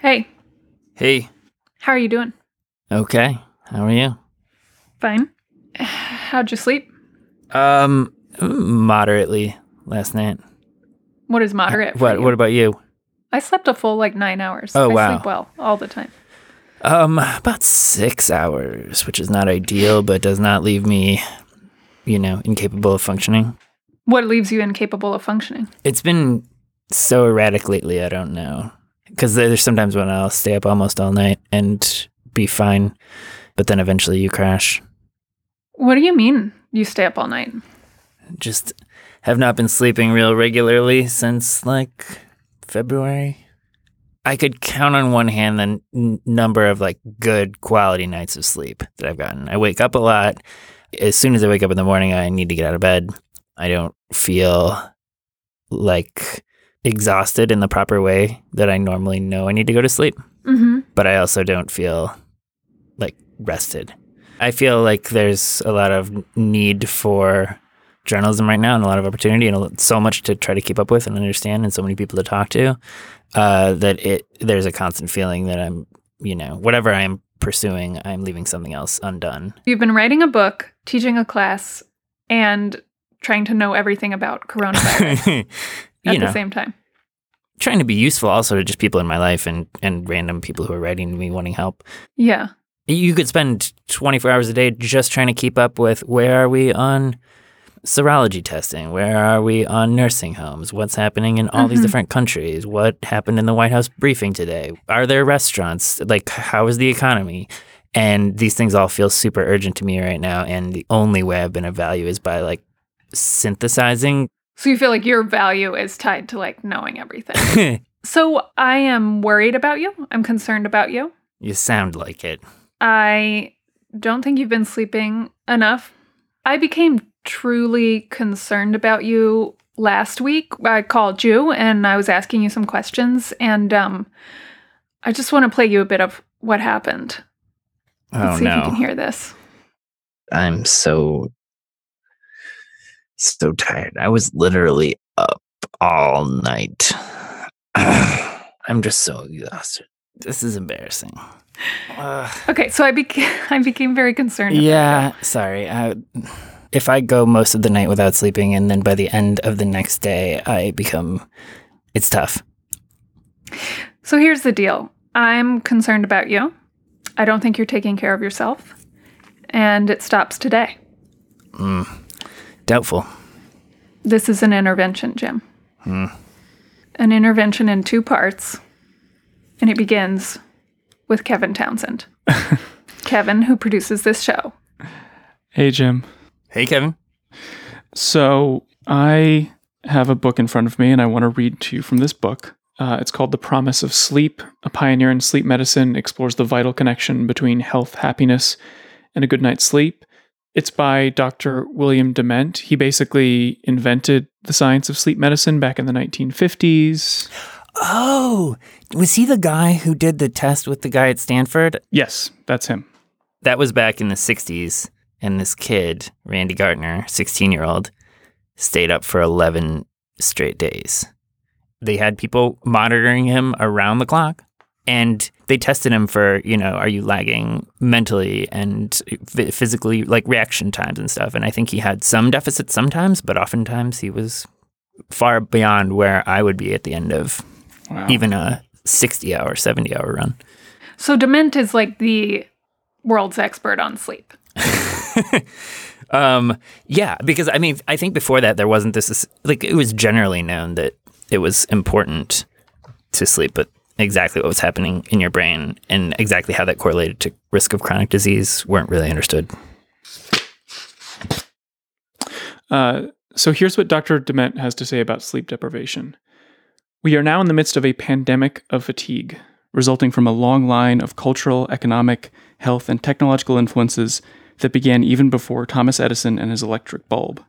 Hey, Hey. how are you doing? Okay. How are you? Fine. How'd you sleep? Um, moderately last night. What is moderate? What? What about you? I slept a full like nine hours. Oh, I wow. sleep well all the time. Um, about six hours, which is not ideal, but does not leave me, you know, incapable of functioning. What leaves you incapable of functioning? It's been so erratic lately. I don't know because there's sometimes when I'll stay up almost all night and be fine, but then eventually you crash. What do you mean you stay up all night? Just have not been sleeping real regularly since like February. I could count on one hand the n- number of like good quality nights of sleep that I've gotten. I wake up a lot. As soon as I wake up in the morning, I need to get out of bed. I don't feel like exhausted in the proper way that I normally know I need to go to sleep, Mm-hmm. but I also don't feel like rested. I feel like there's a lot of need for journalism right now and a lot of opportunity and so much to try to keep up with and understand and so many people to talk to uh, that it there's a constant feeling that I'm you know whatever I'm pursuing I'm leaving something else undone. You've been writing a book, teaching a class, and trying to know everything about coronavirus at know, the same time. trying to be useful also to just people in my life and and random people who are writing to me wanting help. Yeah. You could spend 24 hours a day just trying to keep up with where are we on serology testing? Where are we on nursing homes? What's happening in all these Mhm. different countries? What happened in the White House briefing today? Are there restaurants? Like, how is the economy? And these things all feel super urgent to me right now. And the only way I've been of value is by like synthesizing. So you feel like your value is tied to like knowing everything. so I am worried about you. I'm concerned about you. you sound like it. I don't think you've been sleeping enough. I became truly concerned about you last week. I called you and I was asking you some questions, and um, I just want to play you a bit of what happened. Let's Oh see if you no. can hear this. I'm so so tired. I was literally up all night. I'm just so exhausted. This is embarrassing. Ugh. Okay, so I became I became very concerned. about Yeah, sorry. I, if I go most of the night without sleeping and then by the end of the next day I become it's tough. So here's the deal. I'm concerned about you. I don't think you're taking care of yourself, and it stops today. Mm. Doubtful. This is an intervention, Jim. Hmm. An intervention in two parts, and it begins with Kevin Townsend. Kevin, who produces this show. Hey, Jim. Hey Kevin. So I have a book in front of me, and I want to read to you from this book. Uh, it's called The Promise of Sleep. A pioneer in sleep medicine explores the vital connection between health, happiness, and a good night's sleep. It's by Dr. William Dement. He basically invented the science of sleep medicine back in the 1950s. Oh, was he the guy who did the test with the guy at Stanford? Yes, that's him. That was back in the 60s and this kid, Randy Gardner, 16-year-old, stayed up for 11 straight days. They had people monitoring him around the clock and they tested him for, you know, are you lagging mentally and ph- physically, like reaction times and stuff. And I think he had some deficits sometimes, but oftentimes he was far beyond where I would be at the end of Wow. even a 60 hour, 70 hour run. So Dement is like the world's expert on sleep. um, yeah, because I mean, I think before that there wasn't this like it was generally known that it was important to sleep, but exactly what was happening in your brain and exactly how that correlated to risk of chronic disease weren't really understood. Uh, so here's what Dr. Dement has to say about sleep deprivation. We are now in the midst of a pandemic of fatigue, resulting from a long line of cultural, economic, health, and technological influences that began even before Thomas Edison and his electric bulb.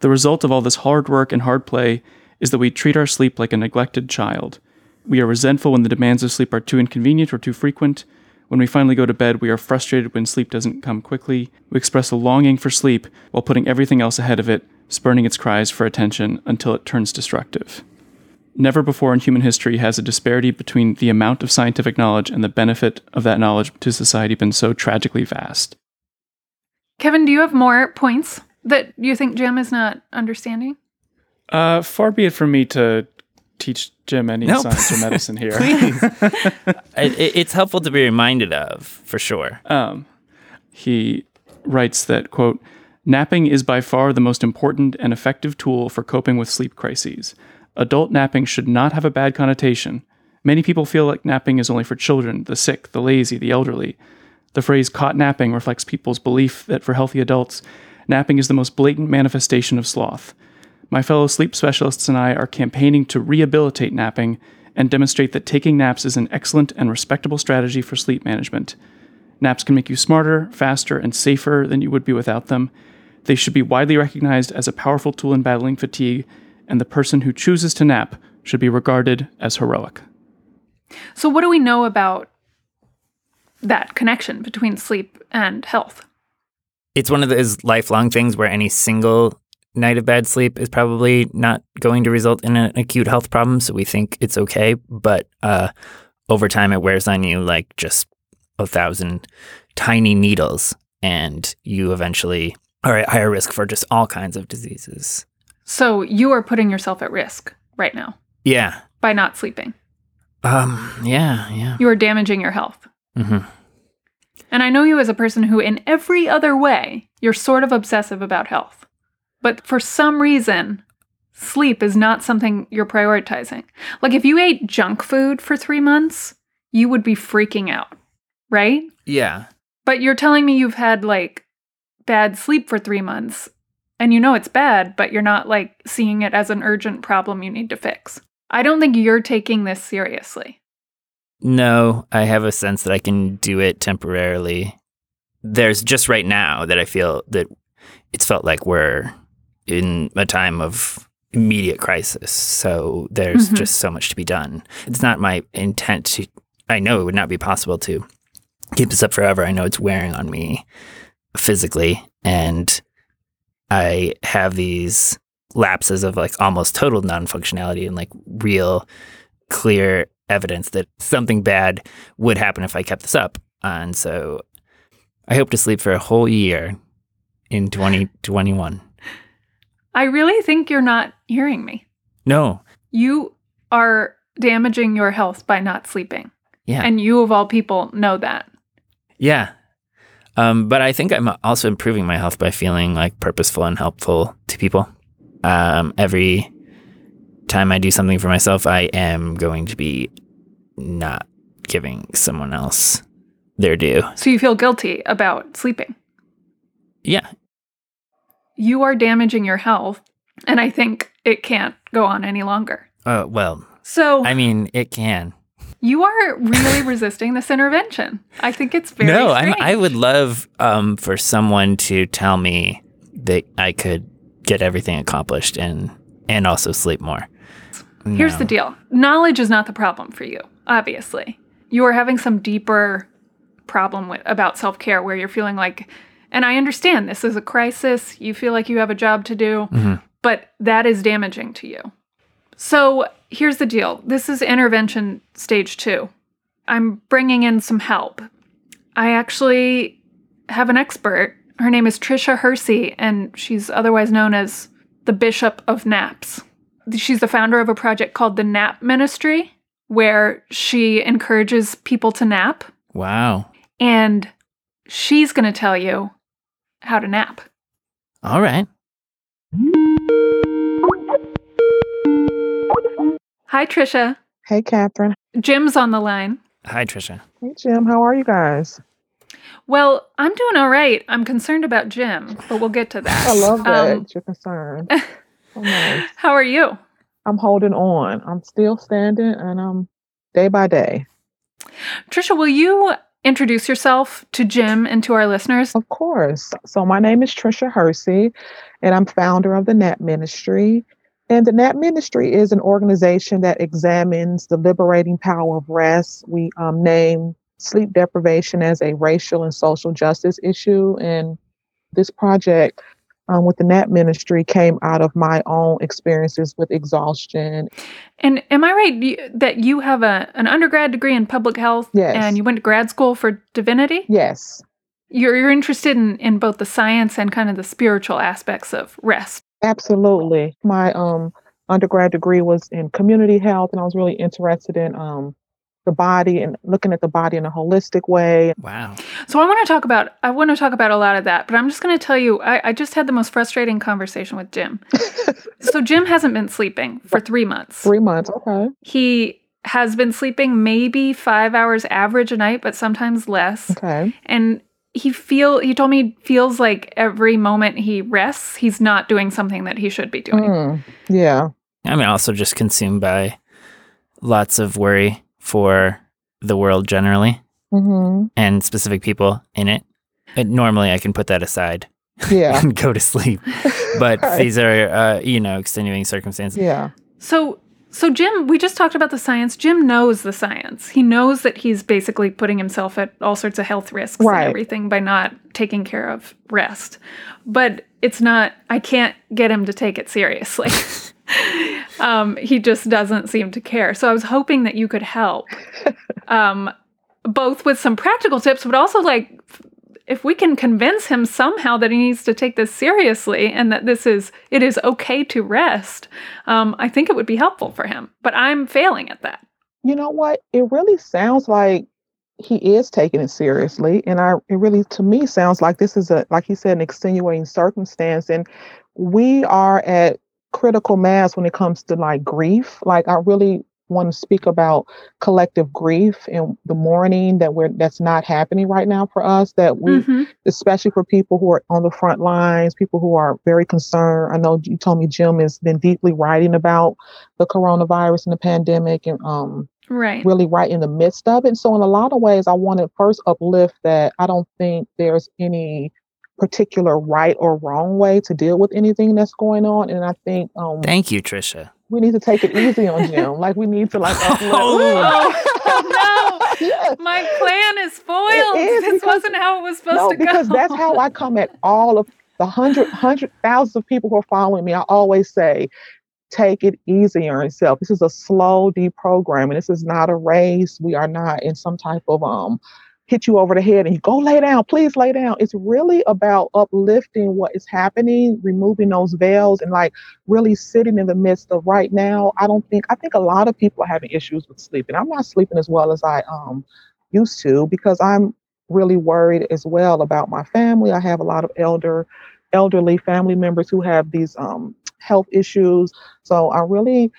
The result of all this hard work and hard play is that we treat our sleep like a neglected child. We are resentful when the demands of sleep are too inconvenient or too frequent. When we finally go to bed, we are frustrated when sleep doesn't come quickly. We express a longing for sleep while putting everything else ahead of it, spurning its cries for attention until it turns destructive. Never before in human history has a disparity between the amount of scientific knowledge and the benefit of that knowledge to society been so tragically vast. Kevin, do you have more points that you think Jim is not understanding? Uh, far be it from me to teach Jim any Nope. science or medicine here. It, it- it's helpful to be reminded of, for sure. Um, he writes that, quote, napping is by far the most important and effective tool for coping with sleep crises. Adult napping should not have a bad connotation. Many people feel like napping is only for children, the sick, the lazy, the elderly. The phrase caught napping reflects people's belief that for healthy adults, napping is the most blatant manifestation of sloth. My fellow sleep specialists and I are campaigning to rehabilitate napping and demonstrate that taking naps is an excellent and respectable strategy for sleep management. Naps can make you smarter, faster, and safer than you would be without them. They should be widely recognized as a powerful tool in battling fatigue, and the person who chooses to nap should be regarded as heroic. So, what do we know about that connection between sleep and health? It's one of those lifelong things where any single night of bad sleep is probably not going to result in an acute health problem. So we think it's okay. But uh, over time, it wears on you like just a thousand tiny needles, and you eventually are at higher risk for just all kinds of diseases. So, you are putting yourself at risk right now Yeah. by not sleeping. Um. Yeah. Yeah. You are damaging your health. hmm And I know you as a person who, in every other way, you're sort of obsessive about health. But for some reason, sleep is not something you're prioritizing. Like if you ate junk food for three months, you would be freaking out, right? Yeah. But you're telling me you've had like bad sleep for three months and you know it's bad, but you're not like seeing it as an urgent problem you need to fix. I don't think you're taking this seriously. No, I have a sense that I can do it temporarily. There's just right now that I feel that it's felt like we're in a time of immediate crisis. So there's Mhm. just so much to be done. It's not my intent to, I know it would not be possible to keep this up forever. I know it's wearing on me physically. And I have these lapses of like almost total non functionality and like real clear evidence that something bad would happen if I kept this up. And so I hope to sleep for a whole year in 2021. I really think you're not hearing me. No. You are damaging your health by not sleeping. Yeah. And you, of all people, know that. yeah. Um, but I think I'm also improving my health by feeling like purposeful and helpful to people. Um, every time I do something for myself, I am going to be not giving someone else their due. So you feel guilty about sleeping. Yeah. You are damaging your health. And I think it can't go on any longer. Uh, well, So I mean, it can. you are really resisting this intervention. I think it's very no. I would love um, for someone to tell me that I could get everything accomplished and and also sleep more. Here's the deal knowledge is not the problem for you, obviously. You are having some deeper problem with, about self care where you're feeling like, and I understand this is a crisis, you feel like you have a job to do, Mhm. but that is damaging to you. So here's the deal this is intervention stage two. I'm bringing in some help. I actually have an expert. Her name is Tricia Hersey, and she's otherwise known as the Bishop of Naps. She's the founder of a project called the Nap Ministry, where she encourages people to nap, Wow. and she's going to tell you how to nap. All right. Hi, Tricia. Hey, Katherine. Jim's on the line. Hi, Tricia. Hey, Jim. How are you guys? Well, I'm doing all right. I'm concerned about Jim, but we'll get to that. I love that Um, you're concerned. So nice. how are you? I'm holding on. I'm still standing, and I'm day by day. Tricia, will you introduce yourself to Jim and to our listeners? Of course. So my name is Tricia Hersey, and I'm founder of the NAP Ministry. And the NAP Ministry is an organization that examines the liberating power of rest. We um, name sleep deprivation as a racial and social justice issue. And this project um, with the NAP ministry came out of my own experiences with exhaustion. And am I right that you have a an undergrad degree in public health Yes. and you went to grad school for divinity? Yes, You're you're interested in, in both the science and kind of the spiritual aspects of rest. absolutely. My um, undergrad degree was in community health, and I was really interested in um, the body and looking at the body in a holistic way. Wow. So I want to talk about I want to talk about a lot of that, but I'm just going to tell you I, I just had the most frustrating conversation with Jim. so Jim hasn't been sleeping for three months. Three months, okay. He has been sleeping maybe five hours average a night, but sometimes less. Okay. And he feel he told me he feels like every moment he rests, he's not doing something that he should be doing. Mm, yeah. I mean, also just consumed by lots of worry for the world generally hmm and specific people in it. But normally I can put that aside Yeah. and go to sleep. But Right. these are, uh, you know, extenuating circumstances. Yeah. So so Jim, we just talked about the science. Jim knows the science. He knows that he's basically putting himself at all sorts of health risks Right. and everything by not taking care of rest. But it's not I can't get him to take it seriously. um, he just doesn't seem to care. So I was hoping that you could help. Um, both with some practical tips, but also like if we can convince him somehow that he needs to take this seriously and that this is it is okay to rest, um, I think it would be helpful for him. But I'm failing at that. You know what? It really sounds like he is taking it seriously. And I it really to me sounds like this is a like he said, an extenuating circumstance. And we are at critical mass when it comes to like grief. Like I really want to speak about collective grief and the mourning that we're that's not happening right now for us that we Mhm. especially for people who are on the front lines, people who are very concerned. I know you told me Jim has been deeply writing about the coronavirus and the pandemic and um Right. really right in the midst of it. So in a lot of ways I want to first uplift that I don't think there's any particular right or wrong way to deal with anything that's going on. And I think um Thank you, Tricia. we need to take it easy on Jim. like we need to like uplift. Oh, no. Yes. My plan is foiled. is, this because- wasn't how it was supposed no, to go. because that's how I come at all of the hundred, hundred thousands of people who are following me. I always say, take it easy on yourself. This is a slow deprogramming. This is not a race. We are not in some type of um hit you over the head and you go lay down, please lay down. It's really about uplifting what is happening, removing those veils and like really sitting in the midst of right now. I don't think I think a lot of people are having issues with sleeping. I'm not sleeping as well as I um used to because I'm really worried as well about my family. I have a lot of elder elderly family members who have these um health issues. So I really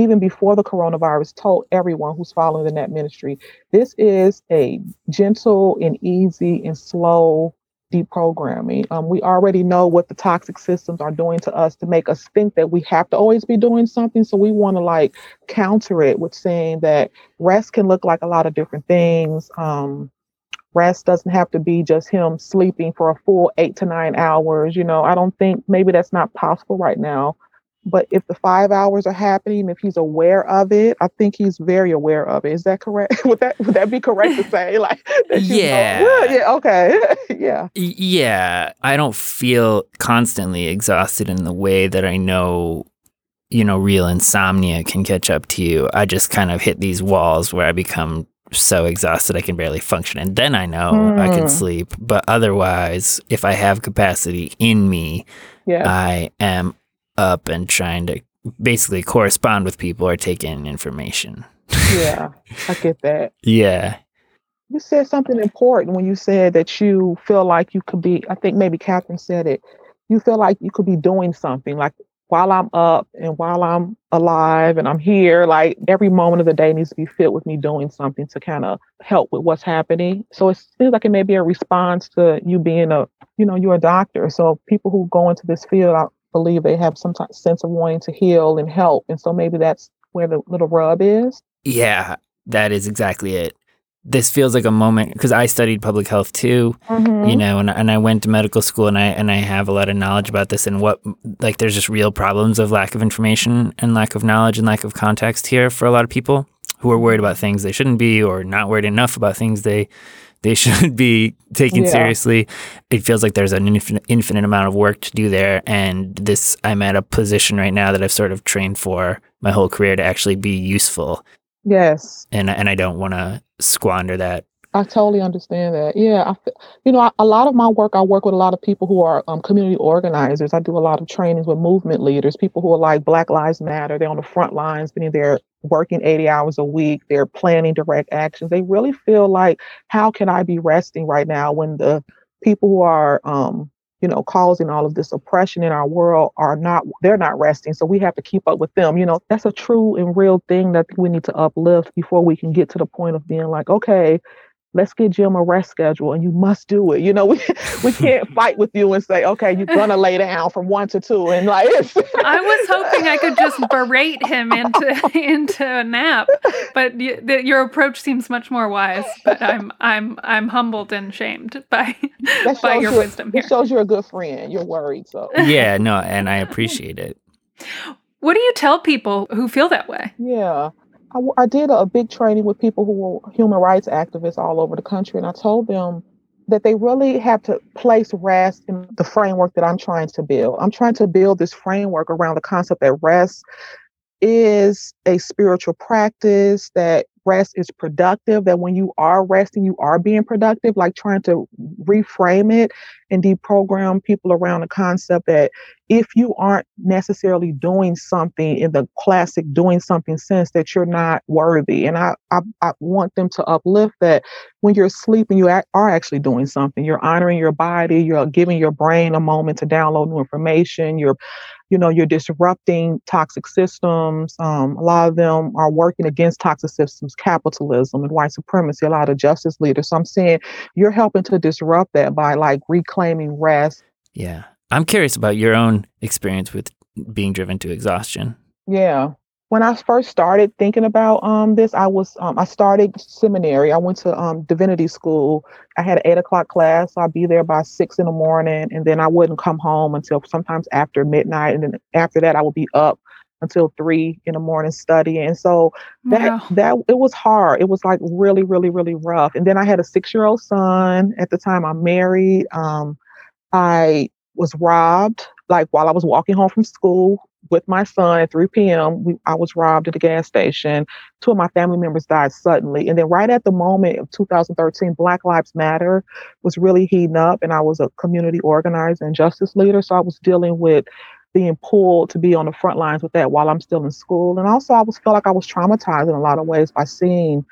even before the coronavirus told everyone who's following the Nap Ministry this is a gentle and easy and slow deprogramming. Um, we already know what the toxic systems are doing to us to make us think that we have to always be doing something. So we want to like counter it with saying that rest can look like a lot of different things. Um, rest doesn't have to be just him sleeping for a full eight to nine hours. You know, I don't think maybe that's not possible right now. But if the five hours are happening, if he's aware of it, I think he's very aware of it. Is that correct? would that would that be correct to say? Like, know- Yeah. yeah, okay, yeah, Yeah, I don't feel constantly exhausted in the way that I know, you know, real insomnia can catch up to you. I just kind of hit these walls where I become so exhausted I can barely function. And then I know I can Mm. sleep. But otherwise, if I have capacity in me, yeah. I am up and trying to basically correspond with people or take in information. yeah, I get that. Yeah. You said something important when you said that you feel like you could be, I think maybe Katherine said it, you feel like you could be doing something like while I'm up and while I'm alive and I'm here, like every moment of the day needs to be filled with me doing something to kind of help with what's happening. So it seems like it may be a response to you being a, you know, you're a doctor. So people who go into this field, believe they have some sense of wanting to heal and help. And so maybe that's where the little rub is. Yeah, that is exactly it. This feels like a moment because I studied public health too, Mm-hmm. you know, and, and I went to medical school and I and I have a lot of knowledge about this and what like there's just real problems of lack of information and lack of knowledge and lack of context here for a lot of people who are worried about things they shouldn't be or not worried enough about things they they should be taken Yeah. seriously. It feels like there's an infinite, infinite amount of work to do there. And this, I'm at a position right now that I've sort of trained for my whole career to actually be useful. Yes. And, and I don't want to squander that. I totally understand that. Yeah, I, you know, I, a lot of my work, I work with a lot of people who are um, community organizers. I do a lot of trainings with movement leaders, people who are like Black Lives Matter. They're on the front lines, meaning they're working 80 hours a week. They're planning direct actions. They really feel like, how can I be resting right now when the people who are, um, you know, causing all of this oppression in our world are not, they're not resting. So we have to keep up with them. You know, that's a true and real thing that we need to uplift before we can get to the point of being like, okay, let's get Jim a rest schedule and you must do it. You know, we we can't fight with you and say, okay, you're gonna lay down from one to two. And like I was hoping I could just berate him into into a nap, but y- the, your approach seems much more wise. But I'm I'm I'm humbled and shamed by by shows your you're- wisdom here. It shows you're a good friend. You're worried. So Yeah, no, and I appreciate it. What do you tell people who feel that way? yeah. I, I did a big training with people who were human rights activists all over the country, and I told them that they really have to place rest in the framework that I'm trying to build. I'm trying to build this framework around the concept that rest is a spiritual practice, that rest is productive, that when you are resting, you are being productive, like trying to reframe it and deprogram people around the concept that if you aren't necessarily doing something in the classic doing something sense that you're not worthy. And i i, I want them to uplift that when you're sleeping you are actually doing something you're honoring your body you're giving your brain a moment to download new information you're you know you're disrupting toxic systems um, a lot of them are working against toxic systems capitalism and white supremacy a lot of justice leaders. So i'm saying you're helping to disrupt that by like reclaiming rest Yeah. I'm curious about your own experience with being driven to exhaustion. Yeah. When I first started thinking about um this, I was um I started seminary. I went to um divinity school. I had an eight o'clock class, so I'd be there by six in the morning, and then I wouldn't come home until sometimes after midnight, and then after that I would be up until three in the morning studying. And so that Wow. that it was hard. It was like really, really, really rough. And then I had a six year old son at the time. I'm married. Um, I was robbed like while I was walking home from school with my son at 3 p.m. We, I was robbed at a gas station. Two of my family members died suddenly. And then right at the moment of 2013, Black Lives Matter was really heating up, and I was a community organizer and justice leader. So I was dealing with being pulled to be on the front lines with that while I'm still in school. And also I was felt like I was traumatized in a lot of ways by seeing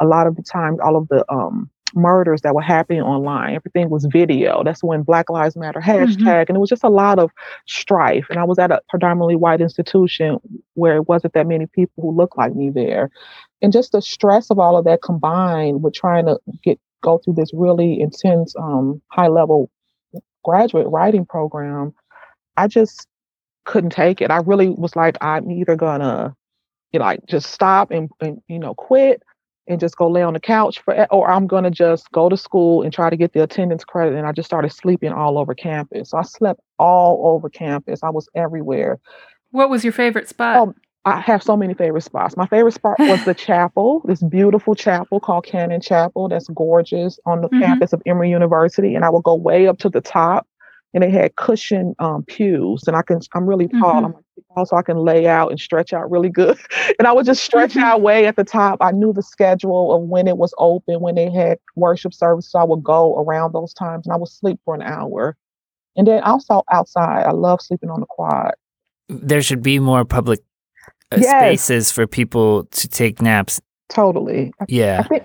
a lot of the times all of the um murders that were happening online. Everything was video. That's when Black Lives Matter hashtag, and it was just a lot of strife. And I was at a predominantly white institution where it wasn't that many people who looked like me there, and just the stress of all of that combined with trying to get go through this really intense, um, high level graduate writing program. I just couldn't take it. I really was like, I'm either gonna, you know, like just stop and, and you know quit and just go lay on the couch for, or I'm gonna just go to school and try to get the attendance credit. And I just started sleeping all over campus. So I slept all over campus. I was everywhere. What was your favorite spot? Oh, I have so many favorite spots. My favorite spot was the chapel, this beautiful chapel called Cannon Chapel that's gorgeous on the Mhm. campus of Emory University. And I would go way up to the top and they had cushion um, pews. And I can I'm really tall. Mhm. I'm like tall, so I can lay out and stretch out really good. and I would just stretch Mhm. out way at the top. I knew the schedule of when it was open, when they had worship service. So I would go around those times and I would sleep for an hour. And then also outside, I love sleeping on the quad. There should be more public uh, Yes. spaces for people to take naps. Totally. I Yeah. I think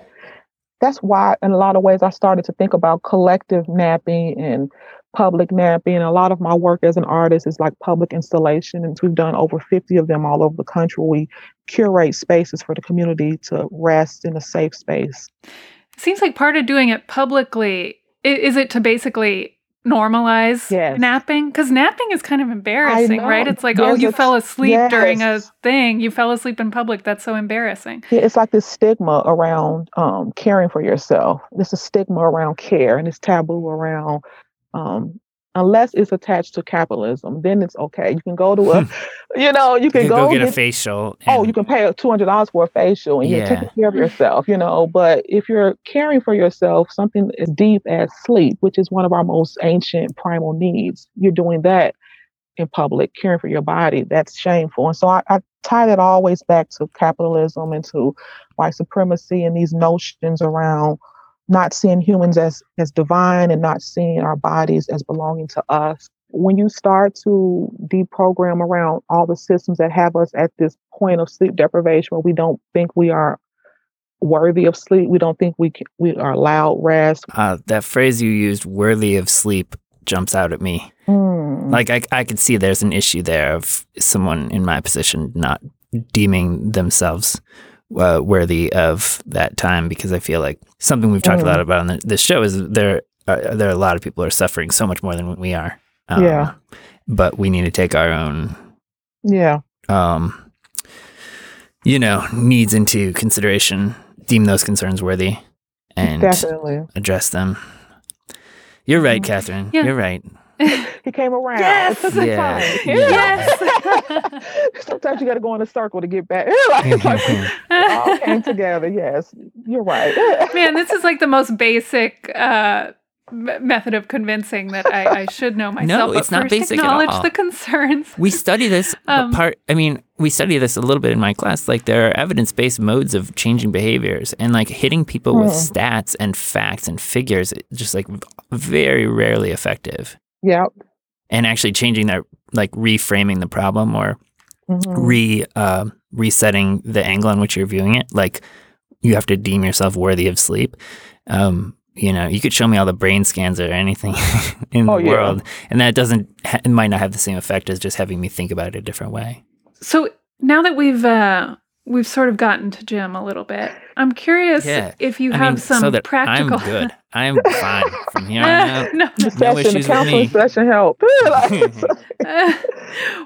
that's why, in a lot of ways, I started to think about collective napping and public napping. A lot of my work as an artist is like public installation, and we've done over 50 of them all over the country. We curate spaces for the community to rest in a safe space. It seems like part of doing it publicly is it to basically normalize Yes. napping because napping is kind of embarrassing right it's like oh you fell asleep during a thing you fell asleep in public that's so embarrassing Yeah, it's like this stigma around um, caring for yourself. There's a stigma around care, and it's taboo around um, unless it's attached to capitalism. Then it's okay. You can go to a, you know, you can, You go, go get a get- facial. Oh, you can pay two hundred dollars for a facial and you're taking care of yourself, you know. But if you're caring for yourself, something as deep as sleep, which is one of our most ancient primal needs, you're doing that in public, caring for your body. That's shameful. And so I, I tie that always back to capitalism and to white supremacy and these notions around not seeing humans as as divine and not seeing our bodies as belonging to us when you start to deprogram around all the systems that have us at this point of sleep deprivation where we don't think we are worthy of sleep, we don't think we can, we are allowed rest. uh, that phrase you used, "worthy of sleep," jumps out at me. Mm, Like I, I could see there's an issue there of someone in my position not deeming themselves uh, worthy of that time because I feel like something we've talked a Mm. lot about on the, this show is there uh, there are a lot of people who are suffering so much more than we are. Yeah. but we need to take our own yeah, um, you know, needs into consideration, deem those concerns worthy, and definitely. address them. You're right, Mhm. Katherine. Yeah. You're right. He came around. Yes! It took Yeah. time. Yes. Sometimes you got to go in a circle to get back. Like, it's like we all came together. Yes, you're right. Man, this is like the most basic uh, method of convincing that I, I should know myself. but it's not first basic at acknowledge all. the concerns. We study this Um, part. I mean, we study this a little bit in my class. Like there are evidence-based modes of changing behaviors, and like hitting people with Hmm. stats and facts and figures, just like very rarely effective. Yeah. And actually changing their like reframing the problem or mhm. re uh, resetting the angle on which you're viewing it. Like you have to deem yourself worthy of sleep. Um, you know, you could show me all the brain scans or anything in Oh, the yeah. world, and that doesn't ha- it might not have the same effect as just having me think about it a different way. So now that we've uh, we've sort of gotten to Jim a little bit, I'm curious Yeah. if you I have mean, some so that practical. I'm good. I'm fine from here on out. no, The No session, the issues with counseling me. session helped. Like, Uh,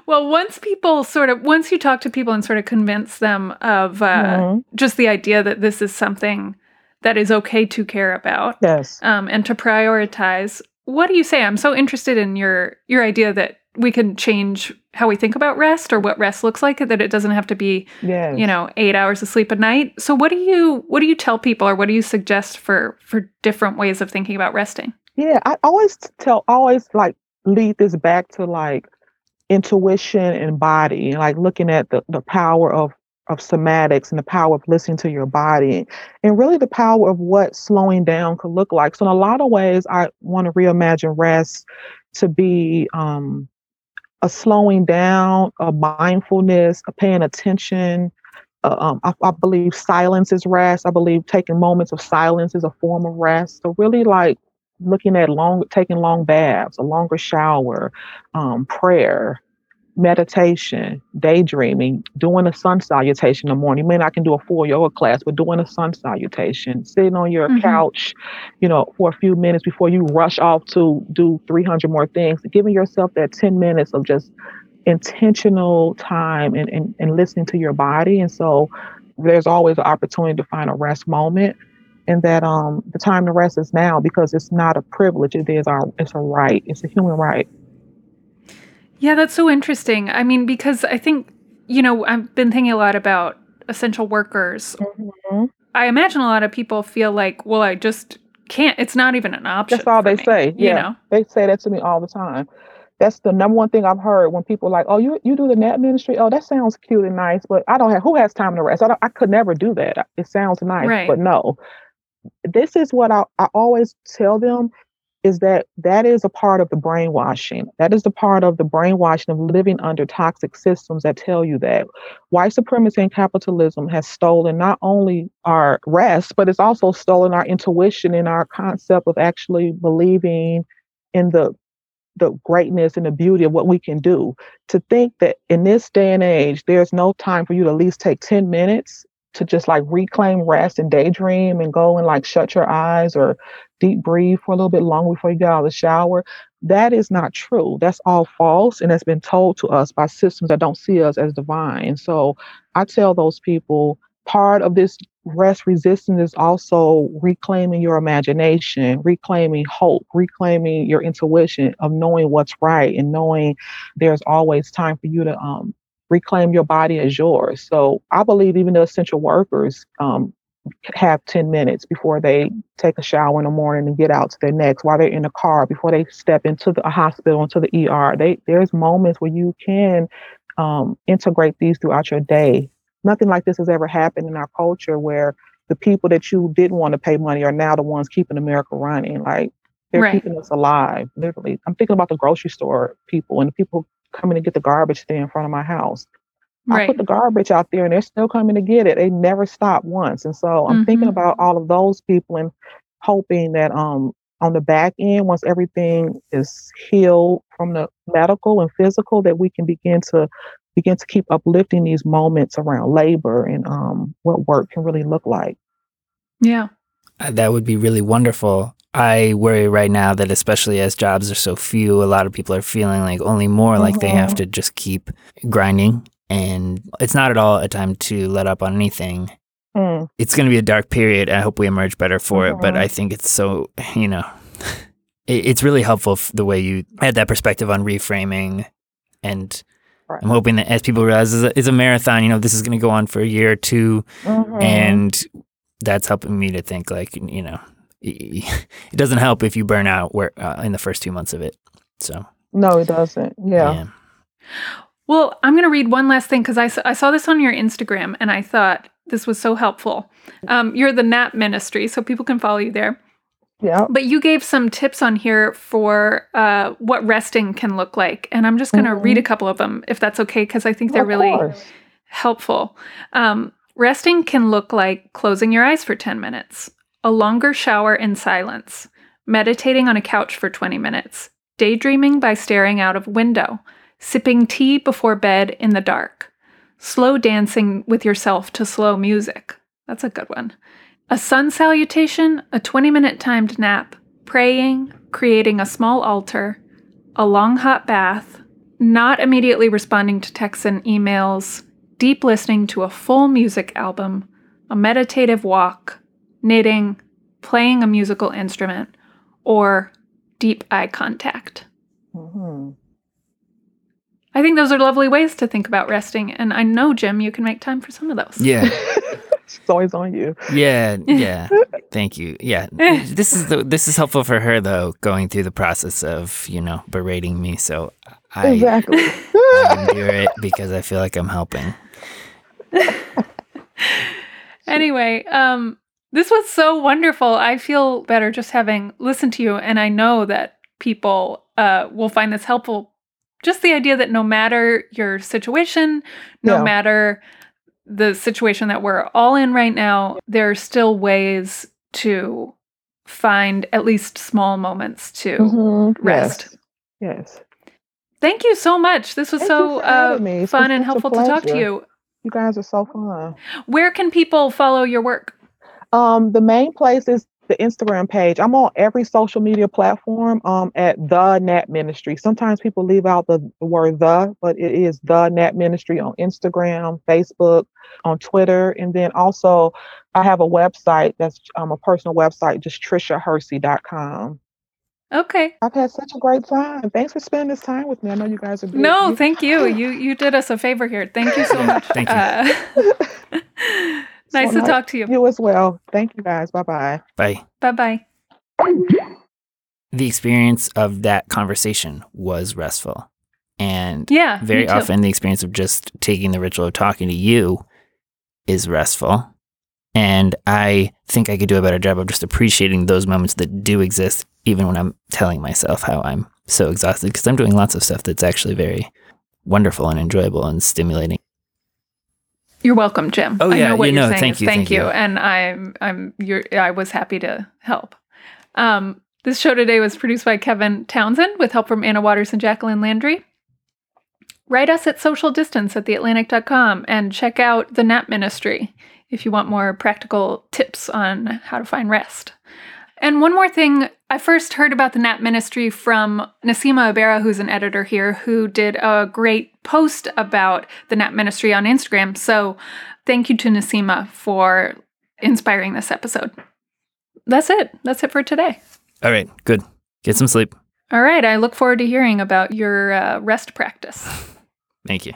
well, once people sort of once you talk to people and sort of convince them of uh, mhm. just the idea that this is something that is okay to care about Yes. um, and to prioritize, what do you say? I'm so interested in your your idea that we can change how we think about rest or what rest looks like. That it doesn't have to be Yes. you know eight hours of sleep a night. So what do you what do you tell people or what do you suggest for for different ways of thinking about resting? Yeah, I always tell, always like lead this back to like intuition and body, like looking at the, the power of of somatics and the power of listening to your body and really the power of what slowing down could look like. So in a lot of ways, I want to reimagine rest to be um, a slowing down, a mindfulness, a paying attention. Uh, um, I, I believe silence is rest. I believe taking moments of silence is a form of rest. So really like looking at long taking long baths, a longer shower, um, prayer, meditation, daydreaming, doing a sun salutation in the morning. You may not can do a full yoga class, but doing a sun salutation, sitting on your Mhm. couch, you know, for a few minutes before you rush off to do 300 more things, giving yourself that 10 minutes of just intentional time and, and, and listening to your body. And so there's always an opportunity to find a rest moment and that um the time to rest is now because it's not a privilege it is our it's a right it's a human right Yeah, that's so interesting. I mean, because I think, you know, I've been thinking a lot about essential workers. Mm-hmm. I imagine a lot of people feel like, well, I just can't. It's not even an option. That's all they me, say. You Yeah. know? they say that to me all the time that's the number one thing i've heard when people are like oh you you do the nap ministry oh that sounds cute and nice but i don't have who has time to rest i, don't, I could never do that it sounds nice Right. but no this is what I, I always tell them is that that is a part of the brainwashing. That is the part of the brainwashing of living under toxic systems that tell you that white supremacy and capitalism has stolen not only our rest, but it's also stolen our intuition and our concept of actually believing in the the greatness and the beauty of what we can do. To think that in this day and age, there's no time for you to at least take 10 minutes to just like reclaim rest and daydream and go and like shut your eyes or deep breathe for a little bit longer before you get out of the shower. That is not true. That's all false. And that's been told to us by systems that don't see us as divine. So I tell those people part of this rest resistance is also reclaiming your imagination, reclaiming hope, reclaiming your intuition of knowing what's right and knowing there's always time for you to um, reclaim your body as yours. So I believe even the essential workers um, have 10 minutes before they take a shower in the morning and get out to their next while they're in the car before they step into the hospital into the ER they there's moments where you can um, integrate these throughout your day nothing like this has ever happened in our culture where the people that you didn't want to pay money are now the ones keeping America running like they're Right. keeping us alive literally I'm thinking about the grocery store people and the people coming to get the garbage there in front of my house I put the garbage out there and they're still coming to get it. They never stop once. And so I'm thinking Mhm. about all of those people and hoping that um on the back end, once everything is healed from the medical and physical, that we can begin to begin to keep uplifting these moments around labor and um what work can really look like. Yeah. Uh, That would be really wonderful. I worry right now that, especially as jobs are so few, a lot of people are feeling like only more like they have Mhm. to just keep grinding. And it's not at all a time to let up on anything. Mm, It's going to be a dark period. I hope we emerge better for it. But Mhm. I think it's so, you know, it, it's really helpful f- the way you had that perspective on reframing. And Right. I'm hoping that as people realize it's a, it's a marathon, you know, this is going to go on for a year or 2 mhm. and that's helping me to think like you know it doesn't help if you burn out where uh, in the first two months of it so no, it doesn't. Yeah. Well, I'm going to read one last thing because I, I saw this on your Instagram and I thought this was so helpful. Um, you're the NAP ministry, so people can follow you there. Yeah. But you gave some tips on here for uh, what resting can look like. And I'm just going to Mhm. read a couple of them if that's okay, because I think they're Of really course. helpful. Um, resting can look like closing your eyes for 10 minutes, a longer shower in silence, meditating on a couch for 20 minutes, daydreaming by staring out of window, sipping tea before bed in the dark, slow dancing with yourself to slow music. That's a good one. A sun salutation, a 20 minute timed nap, praying, creating a small altar, a long hot bath, not immediately responding to texts and emails, deep listening to a full music album, a meditative walk, knitting, playing a musical instrument, or deep eye contact. Mhm. I think those are lovely ways to think about resting, and I know, Jim, you can make time for some of those. yeah it's always on you. yeah yeah thank you yeah this is the, this is helpful for her though going through the process of you know berating me so i, exactly. I endure it because i feel like i'm helping Anyway, um, this was so wonderful. I feel better just having listened to you, and I know that people uh, will find this helpful. Just the idea that no matter your situation, no Yeah. matter the situation that we're all in right now, there are still ways to find at least small moments to Mhm. rest. Yes. Yes. Thank you so much. This was Thank so uh, having me. It's fun and helpful to talk to you. You guys are so fun. Where can people follow your work? Um, the main place is the Instagram page. I'm on every social media platform um, at the Nap Ministry. Sometimes people leave out the, the word the, but it is the Nap Ministry on Instagram, Facebook, on Twitter, and then also I have a website that's um, a personal website, just trishahersey.com. Okay. I've had such a great time. Thanks for spending this time with me. I know you guys are busy. No, thank you. You you did us a favor here. Thank you so Yeah, much. thank you. Uh, nice So to nice- talk to you. You as well. Thank you guys. Bye bye. bye Bye bye. the experience of that conversation was restful and Yeah. very often the experience of just taking the ritual of talking to you is restful and i think i could do a better job of just appreciating those moments that do exist even when i'm telling myself how i'm so exhausted because i'm doing lots of stuff that's actually very wonderful and enjoyable and stimulating You're welcome, Jim. Oh, I yeah, know what you you're know, saying thank is you, thank, thank you. you. And I'm I'm you're I was happy to help. Um, this show today was produced by Kevin Townsend with help from Anna Waters and Jacqueline Landry. Write us at social distance at theatlantic.com and check out the Nap Ministry if you want more practical tips on how to find rest. And one more thing, I first heard about the Nap Ministry from Nesima Aberra, who's an editor here, who did a great post about the Nap Ministry on Instagram. So thank you to Nasima for inspiring this episode. That's it. That's it for today. All right, good. Get some sleep. All right. I look forward to hearing about your uh, rest practice. Thank you.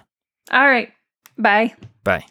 All right. Bye. Bye.